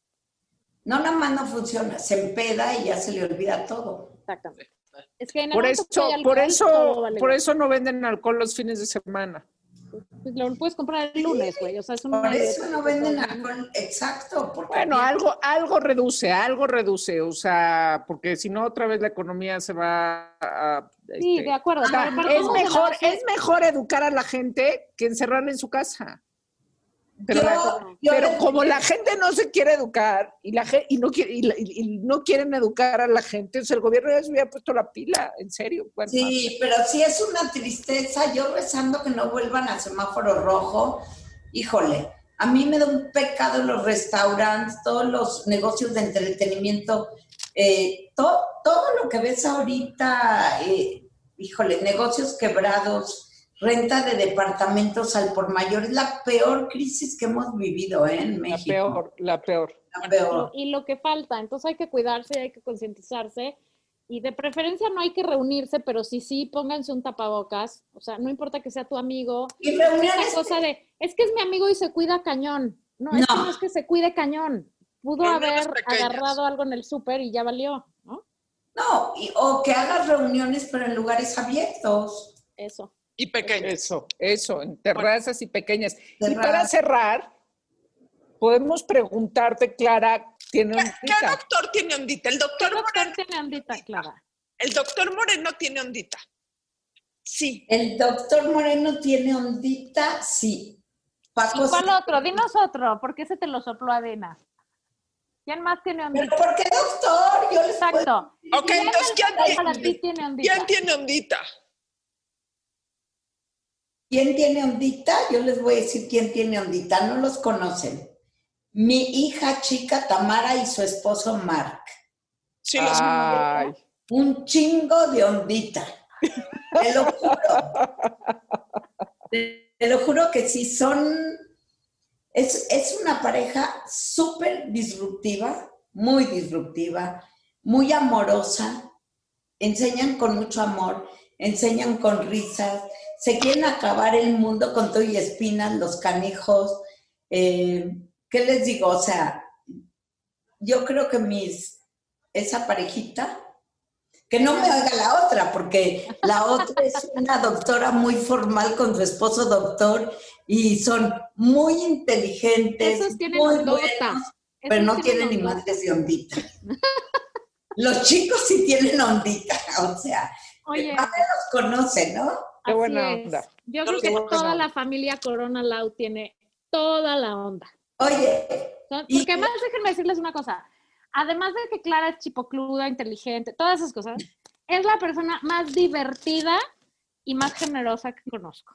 No, nada más no funciona, se empeda y ya se le olvida todo. Exactamente. Es que por eso, por eso, vale por eso no venden alcohol los fines de semana. Pues Lo puedes comprar el lunes, güey. O sea, es un Por eso no venden alcohol, exacto. Porque Bueno, algo, algo reduce, algo reduce, o sea, porque si no otra vez la economía se va a... Sí, este, de acuerdo. o sea, es mejor, es mejor educar a la gente que encerrarla en su casa. Pero, Yo- la- yo pero como la gente no se quiere educar y la y no quiere, y, no quieren educar a la gente, o sea, el gobierno ya se hubiera puesto la pila, en serio. Bueno, Sí, pero sí es una tristeza. Yo rezando que no vuelvan a semáforo rojo. Híjole, a mí me da un pecado los restaurantes, todos los negocios de entretenimiento, eh, to- todo lo que ves ahorita, eh, híjole, negocios quebrados, renta de departamentos al por mayor, es la peor crisis que hemos vivido ¿eh? en la México. peor, la peor. La peor. y lo que falta. Entonces hay que cuidarse, hay que concientizarse y de preferencia no hay que reunirse, pero sí, sí, pónganse un tapabocas. O sea, no importa que sea tu amigo. Y reuniones cosa de, es que es mi amigo y se cuida cañón. No, es que No. no es que se cuide cañón. Pudo Reuniones haber pequeñas. agarrado algo en el súper y ya valió, ¿no? No, y- o que hagas reuniones pero en lugares abiertos. Eso. Y pequeñas. Eso, eso, en terrazas y pequeñas. Y para cerrar, podemos preguntarte, Clara, ¿tiene ¿Qué, doctor tiene ondita? El doctor, ¿Qué doctor Moreno, tiene ondita, Clara? el doctor Moreno tiene ondita. Sí. El doctor Moreno tiene ondita, sí. Paco, ¿Y cuál sí. otro? Dinos otro, porque ese te lo sopló Adina. ¿Quién más tiene Pero ondita? ¿por qué doctor? Yo les puedo- Exacto. Ok, ¿Quién entonces, ¿quién para tiene, ti tiene ondita? ¿quién tiene ondita? ¿Quién tiene ondita? Yo les voy a decir quién tiene ondita. No los conocen. mi hija chica Tamara y su esposo Mark. Sí, los Ay, Un chingo de ondita. Te lo juro. Te, te lo juro que sí, son. Es, es una pareja súper disruptiva, muy disruptiva, muy amorosa. Enseñan con mucho amor, enseñan con risas, se quieren acabar el mundo con todo y espinas, los canijos. Eh, ¿Qué les digo? O sea, yo creo que mis, esa parejita, que no me haga la otra, porque la otra es una doctora muy formal con su esposo doctor y son muy inteligentes, Esos tienen muy buenos, pero no tienen ni ondota. madres de ondita. Los chicos sí tienen ondita, o sea, Oye, más los conocen, ¿no? Qué así buena es. onda. Yo Qué creo que toda la familia Corona Lau tiene toda la onda. Oye, Y- Porque además déjenme decirles una cosa. Además de que Clara es chipocluda, inteligente, todas esas cosas, es la persona más divertida y más generosa que conozco.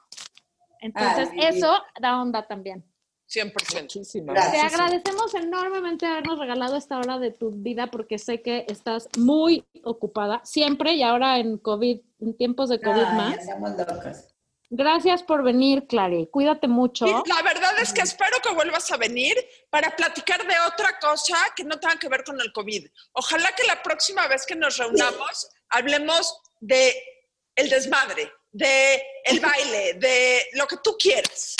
Entonces, Ay, eso da onda también. 100%. Muchísimas. Gracias. Te agradecemos enormemente habernos regalado esta hora de tu vida porque sé que estás muy ocupada siempre y ahora en COVID, en tiempos de COVID ay, más. locos. Gracias por venir, Clary. Cuídate mucho. Y la verdad es que espero que vuelvas a venir para platicar de otra cosa que no tenga que ver con el COVID. Ojalá que la próxima vez que nos reunamos hablemos de el desmadre, de el baile, de lo que tú quieras.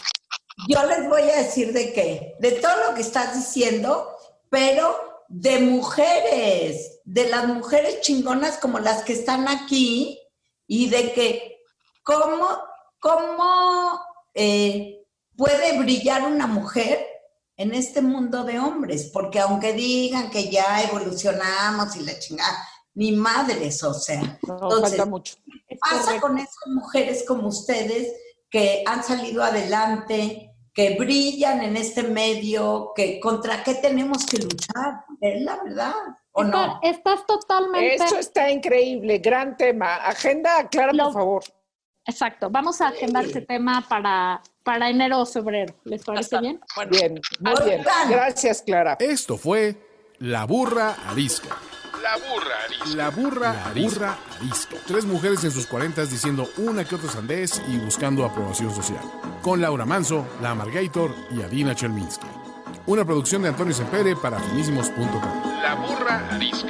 Yo les voy a decir de qué, de todo lo que estás diciendo, pero de mujeres, de las mujeres chingonas como las que están aquí y de que cómo, cómo eh, puede brillar una mujer en este mundo de hombres, porque aunque digan que ya evolucionamos y la chingada, ni madres, o sea. No, Entonces, falta mucho. Es pasa correcto. con esas mujeres como ustedes que han salido adelante, que brillan en este medio, que contra qué tenemos que luchar? Es la verdad, ¿o Está- no? Estás totalmente... Eso está increíble, gran tema. Agenda, Clara, Lo- por favor. Exacto. Vamos a agendar ese tema para, para enero o febrero. ¿Les parece bien? Bueno, Bien, muy bien. Gracias, Clara. Esto fue La Burra Arisca. La burra arisca. La burra, arisca. arisca. Tres mujeres en sus cuarentas diciendo una que otra sandez y buscando aprobación social. Con Laura Manso, La Amargator y Adina Chelminsky. Una producción de Antonio Sempere para finísimos.com. La burra arisca.